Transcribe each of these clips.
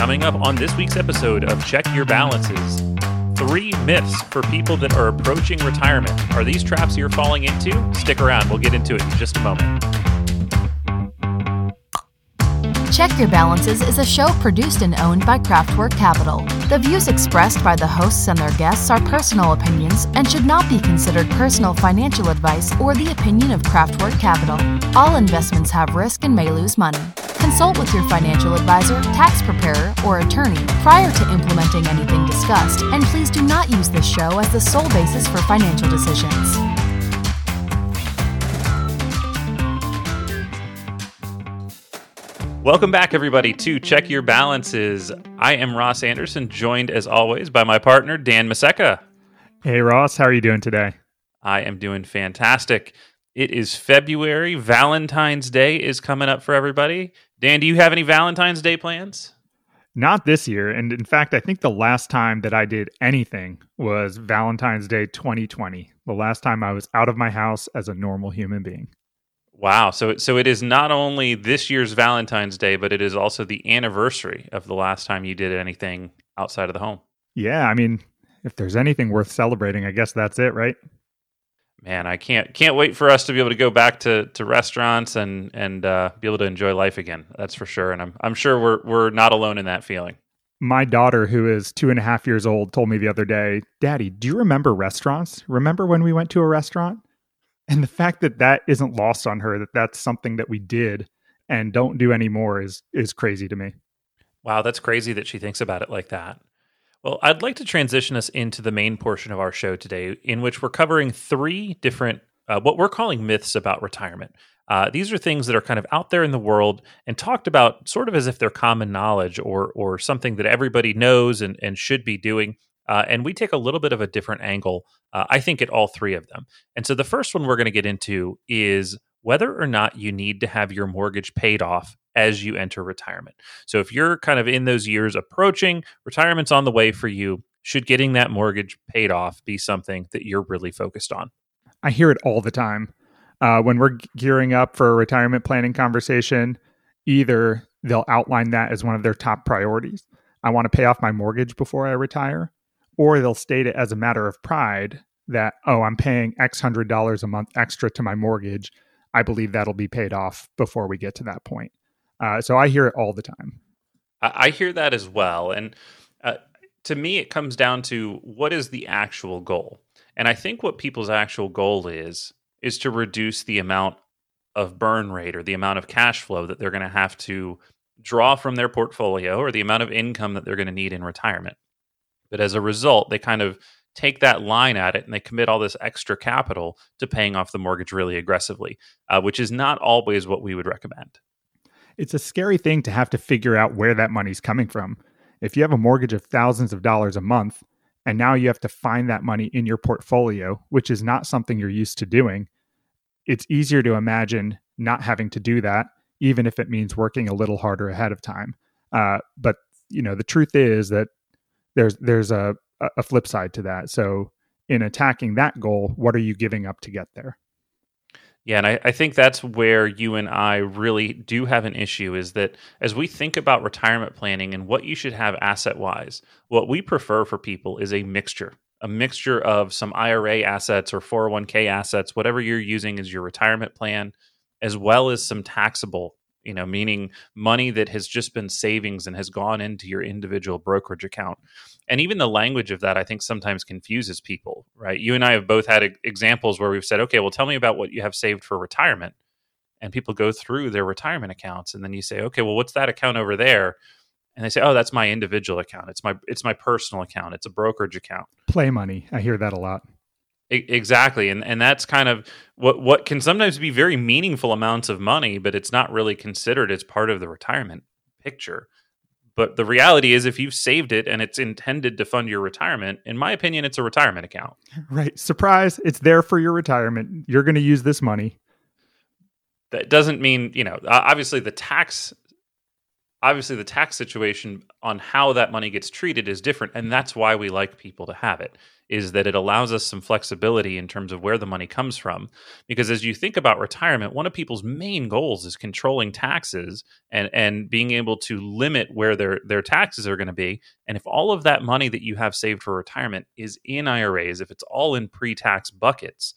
Coming up on this week's episode of Check Your Balances three myths for people that are approaching retirement. Are these traps you're falling into? Stick around, we'll get into it in just a moment. Check Your Balances is a show produced and owned by Craftwork Capital. The views expressed by the hosts and their guests are personal opinions and should not be considered personal financial advice or the opinion of Craftwork Capital. All investments have risk and may lose money. Consult with your financial advisor, tax preparer, or attorney prior to implementing anything discussed, and please do not use this show as the sole basis for financial decisions. Welcome back, everybody, to Check Your Balances. I am Ross Anderson, joined as always by my partner, Dan Maseka. Hey, Ross, how are you doing today? I am doing fantastic. It is February. Valentine's Day is coming up for everybody. Dan, do you have any Valentine's Day plans? Not this year. And in fact, I think the last time that I did anything was Valentine's Day 2020, the last time I was out of my house as a normal human being. Wow. So so it is not only this year's Valentine's Day, but it is also the anniversary of the last time you did anything outside of the home. Yeah, I mean, if there's anything worth celebrating, I guess that's it, right? Man, I can't can't wait for us to be able to go back to, to restaurants and and uh, be able to enjoy life again. That's for sure, and I'm I'm sure we're we're not alone in that feeling. My daughter, who is two and a half years old, told me the other day, "Daddy, do you remember restaurants? Remember when we went to a restaurant?" and the fact that that isn't lost on her that that's something that we did and don't do anymore is is crazy to me wow that's crazy that she thinks about it like that well i'd like to transition us into the main portion of our show today in which we're covering three different uh, what we're calling myths about retirement uh, these are things that are kind of out there in the world and talked about sort of as if they're common knowledge or or something that everybody knows and, and should be doing uh, and we take a little bit of a different angle, uh, I think, at all three of them. And so the first one we're going to get into is whether or not you need to have your mortgage paid off as you enter retirement. So if you're kind of in those years approaching, retirement's on the way for you, should getting that mortgage paid off be something that you're really focused on? I hear it all the time. Uh, when we're gearing up for a retirement planning conversation, either they'll outline that as one of their top priorities. I want to pay off my mortgage before I retire, or they'll state it as a matter of pride that, oh, I'm paying X hundred dollars a month extra to my mortgage. I believe that'll be paid off before we get to that point. Uh, so I hear it all the time. I hear that as well. And uh, to me, it comes down to what is the actual goal? And I think what people's actual goal is, is to reduce the amount of burn rate or the amount of cash flow that they're going to have to draw from their portfolio or the amount of income that they're going to need in retirement. But as a result, they kind of take that line at it and they commit all this extra capital to paying off the mortgage really aggressively, uh, which is not always what we would recommend. It's a scary thing to have to figure out where that money's coming from. If you have a mortgage of thousands of dollars a month, and now you have to find that money in your portfolio, which is not something you're used to doing, it's easier to imagine not having to do that, even if it means working a little harder ahead of time. Uh, but you know, the truth is that there's there's a a flip side to that. So in attacking that goal, what are you giving up to get there? Yeah, and I, I, think that's where you and I really do have an issue is that as we think about retirement planning and what you should have asset wise, what we prefer for people is a mixture, a mixture of some IRA assets or 401k assets, whatever you're using as your retirement plan, as well as some taxable you know, meaning money that has just been savings and has gone into your individual brokerage account. And even the language of that, I think, sometimes confuses people, right? You and I have both had examples where we've said, okay, well, tell me about what you have saved for retirement. And people go through their retirement accounts. And then you say, okay, well, what's that account over there? And they say, oh, that's my individual account. It's my it's my personal account. It's a brokerage account. Play money. I hear that a lot. Exactly, and and that's kind of what what can sometimes be very meaningful amounts of money, but it's not really considered as part of the retirement picture. But the reality is, if you've saved it and it's intended to fund your retirement, in my opinion, it's a retirement account. Right. Surprise! It's there for your retirement. You're going to use this money. That doesn't mean you know. Obviously, the tax obviously the tax situation on how that money gets treated is different and that's why we like people to have it is that it allows us some flexibility in terms of where the money comes from. Because as you think about retirement one of people's main goals is controlling taxes and and being able to limit where their their taxes are going to be. And if all of that money that you have saved for retirement is in IRAs if it's all in pre-tax buckets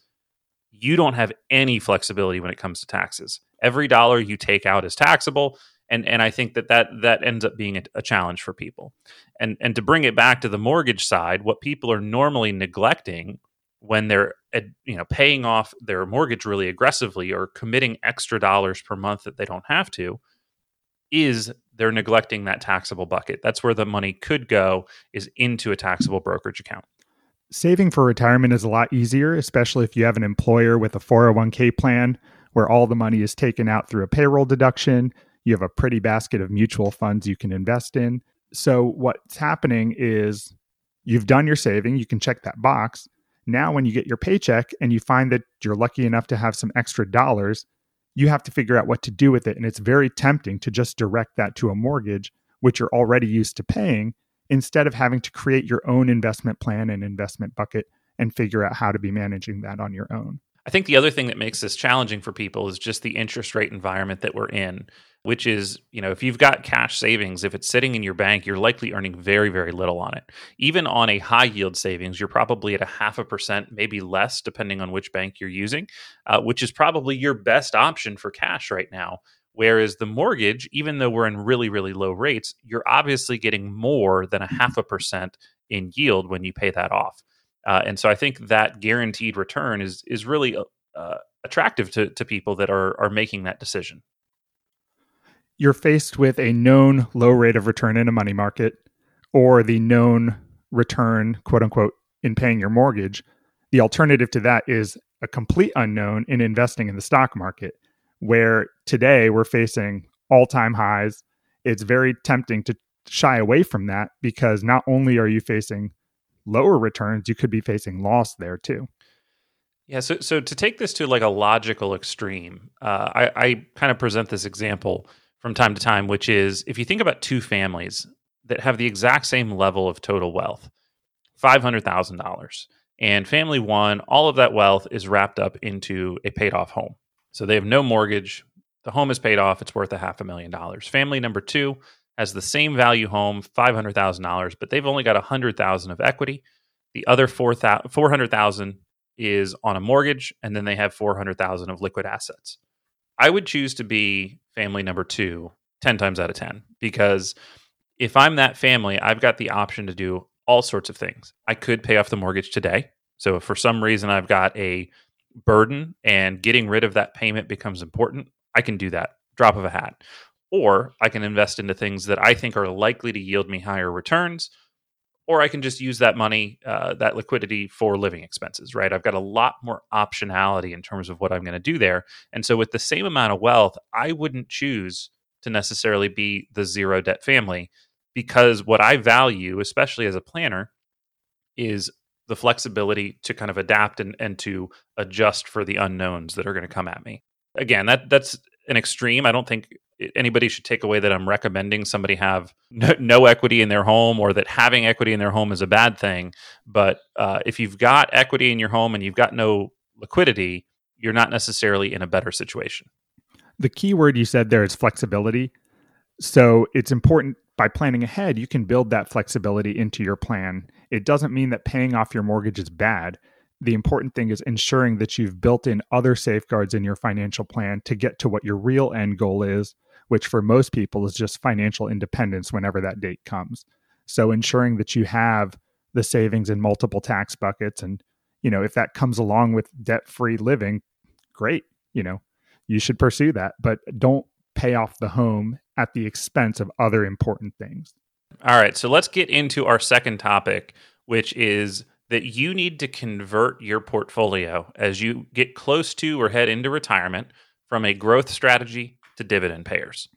you don't have any flexibility when it comes to taxes. Every dollar you take out is taxable and and I think that that that ends up being a, a, challenge for people. And and to bring it back to the mortgage side, what people are normally neglecting when they're uh, you know paying off their mortgage really aggressively or committing extra dollars per month that they don't have to is they're neglecting that taxable bucket. That's where the money could go is into a taxable brokerage account. Saving for retirement is a lot easier, especially if you have an employer with a 401k plan where all the money is taken out through a payroll deduction you have a pretty basket of mutual funds you can invest in. So, what's happening is you've done your saving, you can check that box. Now, when you get your paycheck and you find that you're lucky enough to have some extra dollars, you have to figure out what to do with it. And it's very tempting to just direct that to a mortgage, which you're already used to paying, instead of having to create your own investment plan and investment bucket and figure out how to be managing that on your own. I think the other thing that makes this challenging for people is just the interest rate environment that we're in, which is, you know, if you've got cash savings, if it's sitting in your bank, you're likely earning very, very little on it. Even on a high yield savings, you're probably at a half a percent, maybe less, depending on which bank you're using, uh, which is probably your best option for cash right now. Whereas the mortgage, even though we're in really, really low rates, you're obviously getting more than a half a percent in yield when you pay that off. Uh, and so I think that guaranteed return is is really uh, uh, attractive to, to people that are are making that decision. You're faced with a known low rate of return in a money market, or the known return, quote unquote, in paying your mortgage. The alternative to that is a complete unknown in investing in the stock market, where today we're facing all time highs. It's very tempting to shy away from that because not only are you facing lower returns, you could be facing loss there too. Yeah, so so to take this to like a logical extreme, uh, I, I kind of present this example from time to time, which is if you think about two families that have the exact same level of total wealth, five hundred thousand dollars, and family one, all of that wealth is wrapped up into a paid off home. So they have no mortgage. The home is paid off. It's worth a half a million dollars. Family number two, has the same value home, five hundred thousand dollars, but they've only got a hundred thousand of equity. The other four hundred thousand is on a mortgage, and then they have four hundred thousand of liquid assets. I would choose to be family number two 10 times out of 10 because if I'm that family, I've got the option to do all sorts of things. I could pay off the mortgage today. So if for some reason I've got a burden and getting rid of that payment becomes important, I can do that. Drop of a hat or I can invest into things that I think are likely to yield me higher returns, or I can just use that money, uh, that liquidity for living expenses, right? I've got a lot more optionality in terms of what I'm going to do there. And so, with the same amount of wealth, I wouldn't choose to necessarily be the zero debt family because what I value, especially as a planner, is the flexibility to kind of adapt and, and to adjust for the unknowns that are going to come at me. Again, that that's an extreme. I don't think anybody should take away that I'm recommending somebody have no, no, equity in their home or that having equity in their home is a bad thing. But uh, if you've got equity in your home and you've got no liquidity, you're not necessarily in a better situation. The key word you said there is flexibility. So it's important by planning ahead, you can build that flexibility into your plan. It doesn't mean that paying off your mortgage is bad the important thing is ensuring that you've built in other safeguards in your financial plan to get to what your real end goal is, which for most people is just financial independence whenever that date comes. So ensuring that you have the savings in multiple tax buckets and you know if that comes along with debt-free living, great, you know, you should pursue that, but don't pay off the home at the expense of other important things. All right, so let's get into our second topic, which is that you need to convert your portfolio as you get close to or head into retirement from a growth strategy to dividend payers.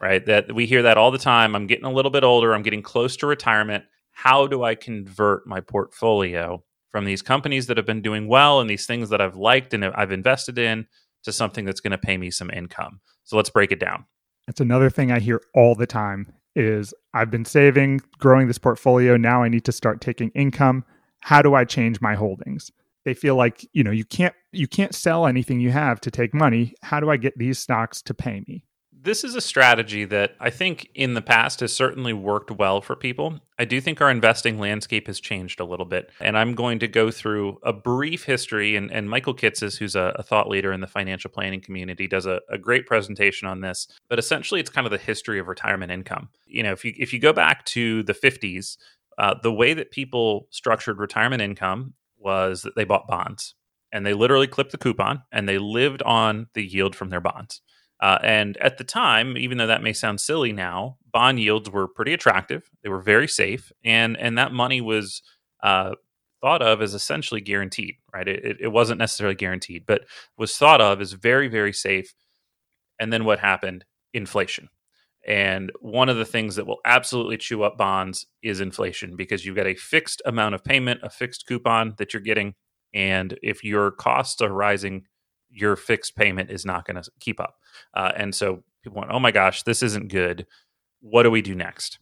Right? That we hear that all the time. I'm getting a little bit older, I'm getting close to retirement. How do I convert my portfolio from these companies that have been doing well and these things that I've liked and I've invested in to something that's going to pay me some income? So let's break it down. That's another thing I hear all the time is I've been saving, growing this portfolio, now I need to start taking income. How do I change my holdings? They feel like, you know, you can't you can't sell anything you have to take money. How do I get these stocks to pay me? this is a strategy that I think in the past has certainly worked well for people. I do think our investing landscape has changed a little bit. And I'm going to go through a brief history. And, and Michael Kitces, who's a, a, thought leader in the financial planning community, does a, a great presentation on this. But essentially, it's kind of the history of retirement income. You know, if you, if you go back to the 50s, uh, the way that people structured retirement income was that they bought bonds and they literally clipped the coupon and they lived on the yield from their bonds. Uh, and at the time, even though that may sound silly now, bond yields were pretty attractive. They were very safe, and and that money was uh, thought of as essentially guaranteed. Right? It, it wasn't necessarily guaranteed, but was thought of as very very safe. And then what happened? Inflation. And one of the things that will absolutely chew up bonds is inflation because you've got a fixed amount of payment, a fixed coupon that you're getting. And if your costs are rising your fixed payment is not going to keep up. Uh, and so people went, oh my gosh, this isn't good. What do we do next?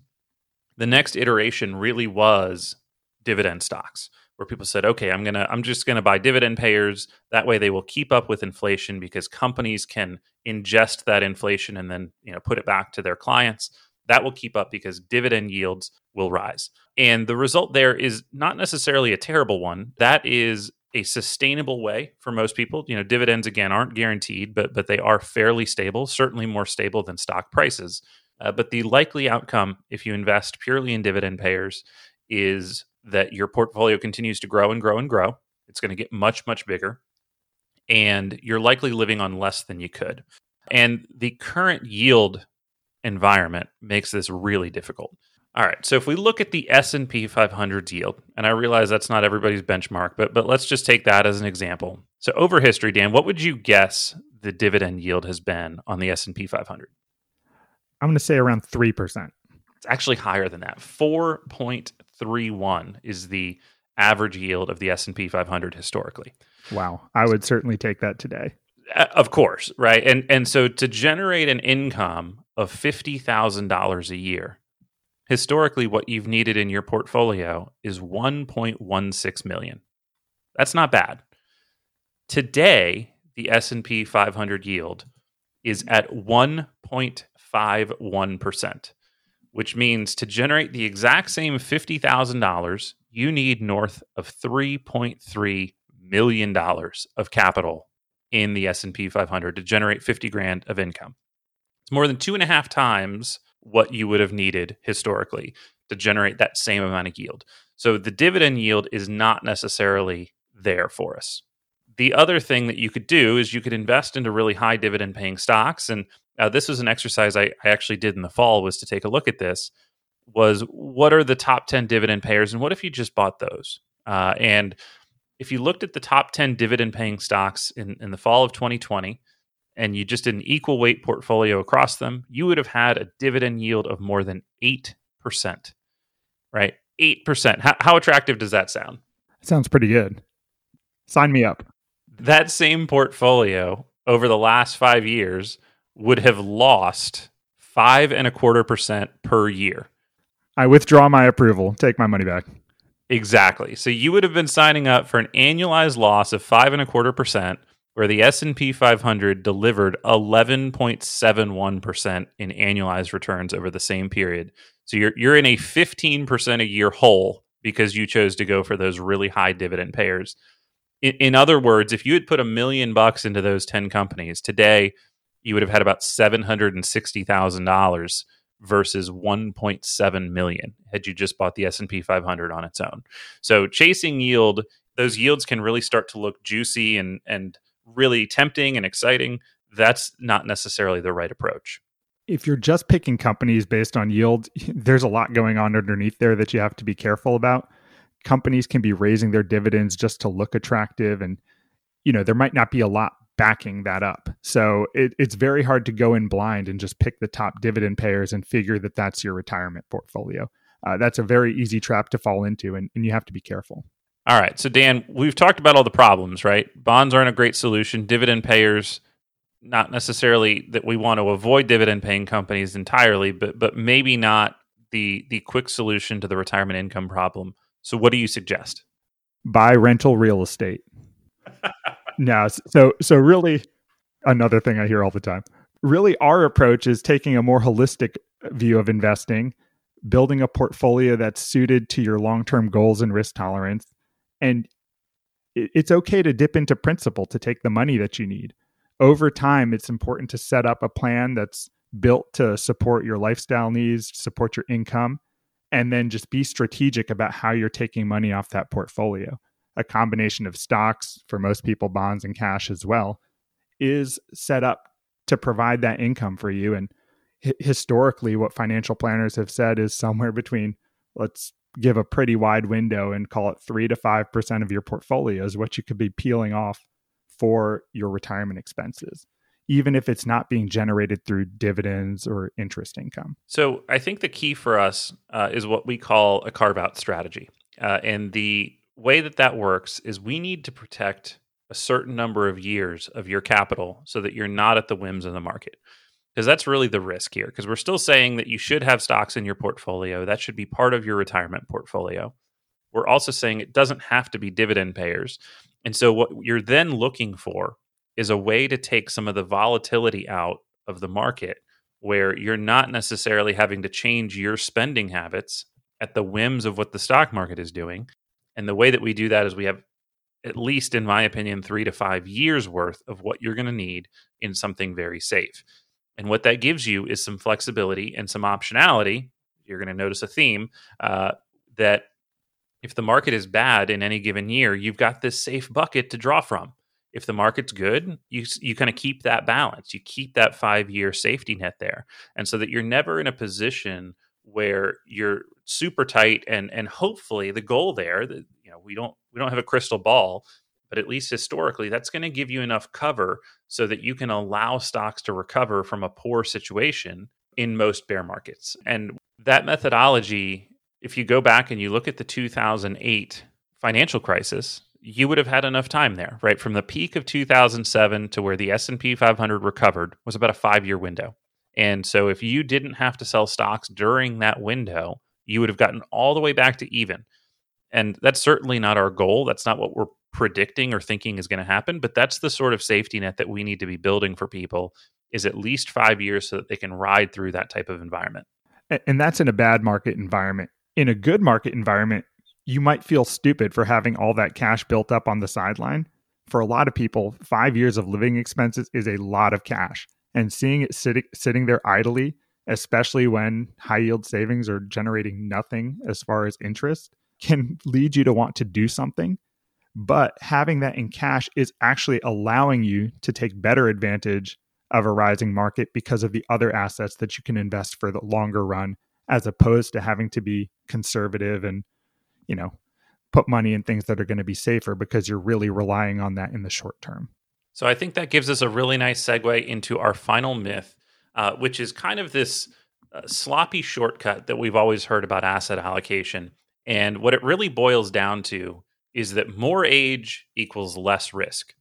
The next iteration really was dividend stocks where people said okay i'm to i'm just to buy dividend payers that way they will keep up with inflation because companies can ingest that inflation and then you know put it back to their clients that will keep up because dividend yields will rise and the result there is not necessarily a terrible one that is a sustainable way for most people. You know, dividends again aren't guaranteed, but but they are fairly stable, certainly more stable than stock prices. Uh, but the likely outcome, if you invest purely in dividend payers, is that your portfolio continues to grow and grow and grow. It's going to get much much bigger, and you're likely living on less than you could. And the current yield environment makes this really difficult. All right. So if we look at the S&P 500 yield, and I realize that's not everybody's benchmark, but but let's just take that as an example. So over history, Dan, what would you guess the dividend yield has been on the S&P 500? I'm going to say around 3%. It's actually higher than that. 4.31 is the average yield of the S&P 500 historically. Wow. I would certainly take that today. Of course, right? And and so to generate an income of $50,000 a year, historically what you've needed in your portfolio is 1.16 million. That's not bad. Today, the S&P 500 yield is at 1.51%, which means to generate the exact same $50,000, you need north of 3.3 million dollars of capital in the S&P 500 to generate 50 grand of income. It's more than two and a half times what you would have needed historically to generate that same amount of yield. So the dividend yield is not necessarily there for us. The other thing that you could do is you could invest into really high dividend paying stocks. And uh, this was an exercise I, I actually did in the fall was to take a look at this was what are the top 10 dividend payers and what if you just bought those? Uh, and if you looked at the top 10 dividend paying stocks in, in the fall of 2020, and you just did an equal weight portfolio across them, you would have had a dividend yield of more than 8%. Right? 8%. How, how attractive does that sound? Sounds pretty good. Sign me up. That same portfolio over the last five years would have lost five and a quarter percent per year. I withdraw my approval. Take my money back. Exactly. So you would have been signing up for an annualized loss of five and a quarter percent where the S&P 500 delivered 11.71% in annualized returns over the same period. So you're you're in a 15% a year hole because you chose to go for those really high dividend payers. In, in other words, if you had put a million bucks into those 10 companies today, you would have had about $760,000 versus 1.7 million had you just bought the S&P 500 on its own. So chasing yield, those yields can really start to look juicy and and really tempting and exciting, that's not necessarily the right approach. If you're just picking companies based on yield, there's a lot going on underneath there that you have to be careful about. Companies can be raising their dividends just to look attractive, and you know there might not be a lot backing that up. So it, it's very hard to go in blind and just pick the top dividend payers and figure that that's your retirement portfolio. Uh, that's a very easy trap to fall into, and, and you have to be careful. All right. So, Dan, we've talked about all the problems, right? Bonds aren't a great solution. Dividend payers not necessarily that we want to avoid dividend paying companies entirely, but but maybe not the the quick solution to the retirement income problem. So what do you suggest? Buy rental real estate. no, so so really another thing I hear all the time. Really our approach is taking a more holistic view of investing, building a portfolio that's suited to your long-term goals and risk tolerance and it's okay to dip into principal to take the money that you need over time, it's important to set up a plan that's built to support your lifestyle needs, support your income, and then just be strategic about how you're taking money off that portfolio. A combination of stocks, for most people, bonds and cash as well, is set up to provide that income for you. And h- historically, what financial planners have said is somewhere between, let's give a pretty wide window and call it three to 5% of your portfolio is what you could be peeling off for your retirement expenses, even if it's not being generated through dividends or interest income. So I think the key for us uh, is what we call a carve out strategy. Uh, and the way that that works is we need to protect a certain number of years of your capital so that you're not at the whims of the market. Because that's really the risk here. Because we're still saying that you should have stocks in your portfolio. That should be part of your retirement portfolio. We're also saying it doesn't have to be dividend payers. And so what you're then looking for is a way to take some of the volatility out of the market where you're not necessarily having to change your spending habits at the whims of what the stock market is doing. And the way that we do that is we have at least in my opinion 3 to 5 years worth of what you're going to need in something very safe. And what that gives you is some flexibility and some optionality. You're going to notice a theme uh, that if the market is bad in any given year, you've got this safe bucket to draw from. If the market's good, you you kind of keep that balance. You keep that five year safety net there, and so that you're never in a position where you're super tight and and hopefully the goal there that you know we don't we don't have a crystal ball but at least historically that's going to give you enough cover so that you can allow stocks to recover from a poor situation in most bear markets and that methodology if you go back and you look at the 2008 financial crisis, you would have had enough time there, right? From the peak of 2007 to where the S&P 500 recovered was about a 5-year window. And so if you didn't have to sell stocks during that window, you would have gotten all the way back to even. And that's certainly not our goal. That's not what we're predicting or thinking is going to happen, but that's the sort of safety net that we need to be building for people is at least 5 years so that they can ride through that type of environment. And that's in a bad market environment in a good market environment, you might feel stupid for having all that cash built up on the sideline. For a lot of people, five years of living expenses is a lot of cash. And seeing it sitting, sitting there idly, especially when high yield savings are generating nothing as far as interest, can lead you to want to do something. But having that in cash is actually allowing you to take better advantage of a rising market because of the other assets that you can invest for the longer run as opposed to having to be conservative and you know put money in things that are going to be safer because you're really relying on that in the short term. So i think that gives us a really nice segue into our final myth uh, which is kind of this uh, sloppy shortcut that we've always heard about asset allocation. And what it really boils down to is that more age equals less risk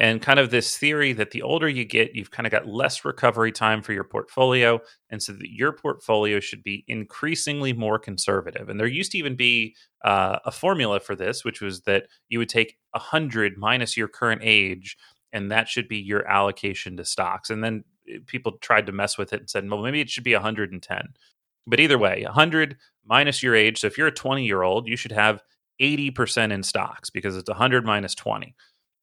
and kind of this theory that the older you get, you've kind of got less recovery time for your portfolio. And so that your portfolio should be increasingly more conservative. And there used to even be uh, a formula for this, which was that you would take 100 minus your current age, and that should be your allocation to stocks. And then eh, people tried to mess with it and said, well, maybe it should be 110. But either way, 100 minus your age. So if you're a 20 year old, you should have 80% in stocks because it's 100 minus 20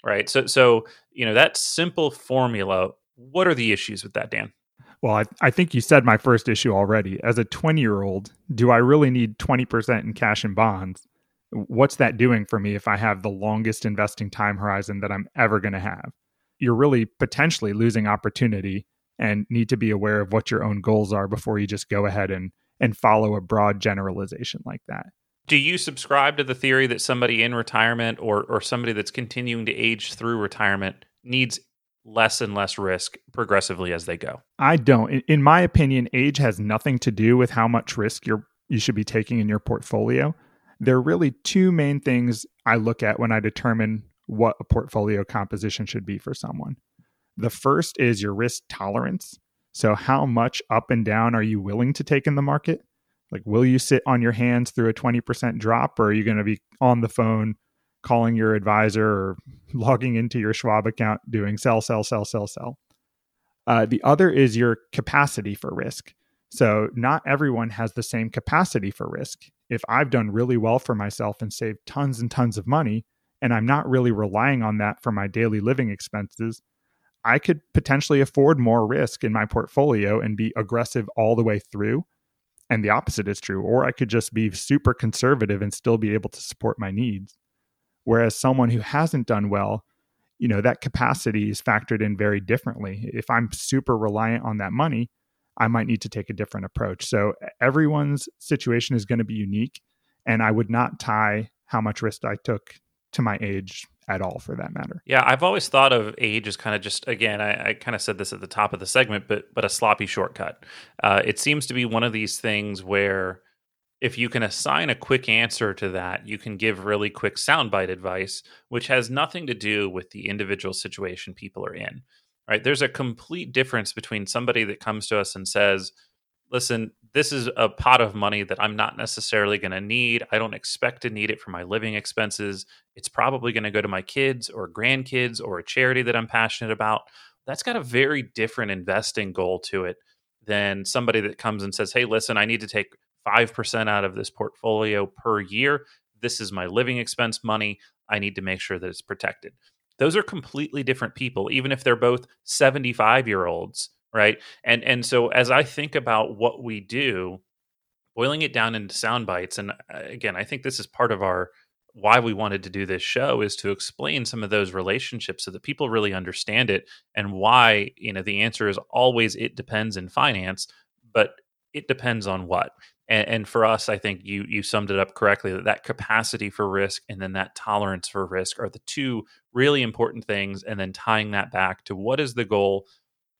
right? So, so you know that simple formula. What are the issues with that, Dan? Well, I, I think you said my first issue already. As a 20 year old, do I really need 20% in cash and bonds? What's that doing for me if I have the longest investing time horizon that I'm ever going to have? You're really potentially losing opportunity and need to be aware of what your own goals are before you just go ahead and, and follow a broad generalization like that do you subscribe to the theory that somebody in retirement or or somebody that's continuing to age through retirement needs less and less risk progressively as they go? I don't. In, in my opinion, age has nothing to do with how much risk you're you should be taking in your portfolio. There are really two main things I look at when I determine what a portfolio composition should be for someone. The first is your risk tolerance. So, how much up and down are you willing to take in the market? Like, will you sit on your hands through a 20% drop, or are you going to be on the phone calling your advisor or logging into your Schwab account doing sell, sell, sell, sell, sell? Uh, the other is your capacity for risk. So, not everyone has the same capacity for risk. If I've done really well for myself and saved tons and tons of money, and I'm not really relying on that for my daily living expenses, I could potentially afford more risk in my portfolio and be aggressive all the way through. And the opposite is true. Or I could just be super conservative and still be able to support my needs. Whereas someone who hasn't done well, you know, that capacity is factored in very differently. If I'm super reliant on that money, I might need to take a different approach. So everyone's situation is going to be unique. And I would not tie how much risk I took to my age at all for that matter. Yeah, I've always thought of age as kind of just again, I, I kind of said this at the top of the segment, but but a sloppy shortcut. Uh, it seems to be one of these things where if you can assign a quick answer to that, you can give really quick soundbite advice, which has nothing to do with the individual situation people are in. Right? There's a complete difference between somebody that comes to us and says, listen, this is a pot of money that I'm not necessarily going to need. I don't expect to need it for my living expenses. It's probably going to go to my kids or grandkids or a charity that I'm passionate about. That's got a very different investing goal to it than somebody that comes and says, hey, listen, I need to take 5% out of this portfolio per year. This is my living expense money. I need to make sure that it's protected. Those are completely different people, even if they're both 75 year olds right? And and so as i think about what we do boiling it down into sound bites and uh, again i think this is part of our why we wanted to do this show is to explain some of those relationships so that people really understand it and why you know the answer is always it depends in finance but it depends on what. And, and, for us i think you you summed it up correctly that that capacity for risk and then that tolerance for risk are the two really important things and then tying that back to what is the goal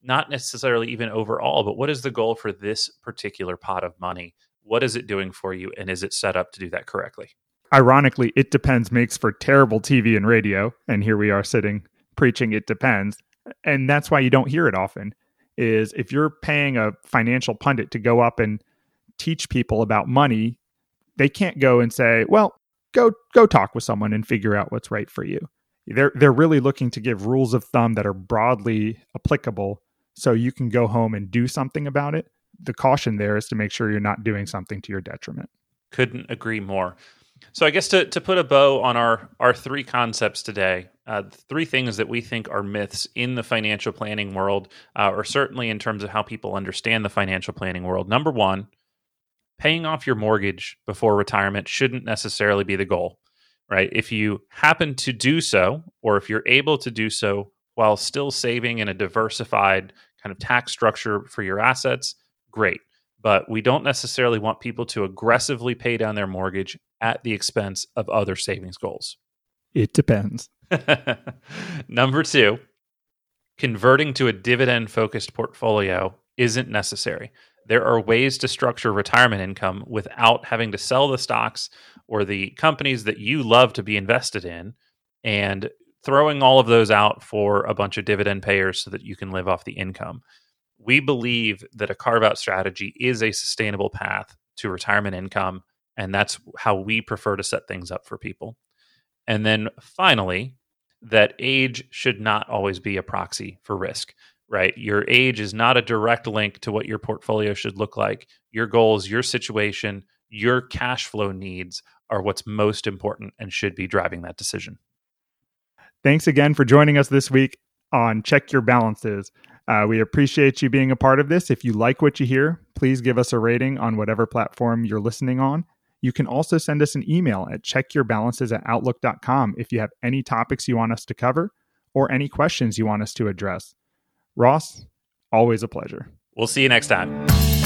not necessarily even overall, but what is the goal for this particular pot of money? What is it doing for you? And is it set up to do that correctly? Ironically, it depends makes for terrible TV and radio. And here we are sitting preaching it depends. And that's why you don't hear it often. Is if you're paying a financial pundit to go up and teach people about money, they can't go and say, "Well, go go talk with someone and figure out what's right for you." They're they're really looking to give rules of thumb that are broadly applicable so you can go home and do something about it. The caution there is to make sure you're not doing something to your detriment. Couldn't agree more. So I guess to, to put a bow on our our three concepts today, uh, three things that we think are myths in the financial planning world, uh, or certainly in terms of how people understand the financial planning world. Number one, paying off your mortgage before retirement shouldn't necessarily be the goal, right? If you happen to do so, or if you're able to do so while still saving in a diversified kind of tax structure for your assets, great. But we don't necessarily want people to aggressively pay down their mortgage at the expense of other savings goals. It depends. Number two, converting to a dividend focused portfolio isn't necessary. There are ways to structure retirement income without having to sell the stocks or the companies that you love to be invested in and throwing all of those out for a bunch of dividend payers so that you can live off the income. We believe that a carve out strategy is a sustainable path to retirement income. And that's how we prefer to set things up for people. And then finally, that age should not always be a proxy for risk, right? Your age is not a direct link to what your portfolio should look like. Your goals, your situation, your cash flow needs are what's most important and should be driving that decision. Thanks again for joining us this week on Check Your Balances. Uh, we appreciate you being a part of this. If you like what you hear, please give us a rating on whatever platform you're listening on. You can also send us an email at checkyourbalances at outlook.com if you have any topics you want us to cover or any questions you want us to address. Ross, always a pleasure. We'll see you next time.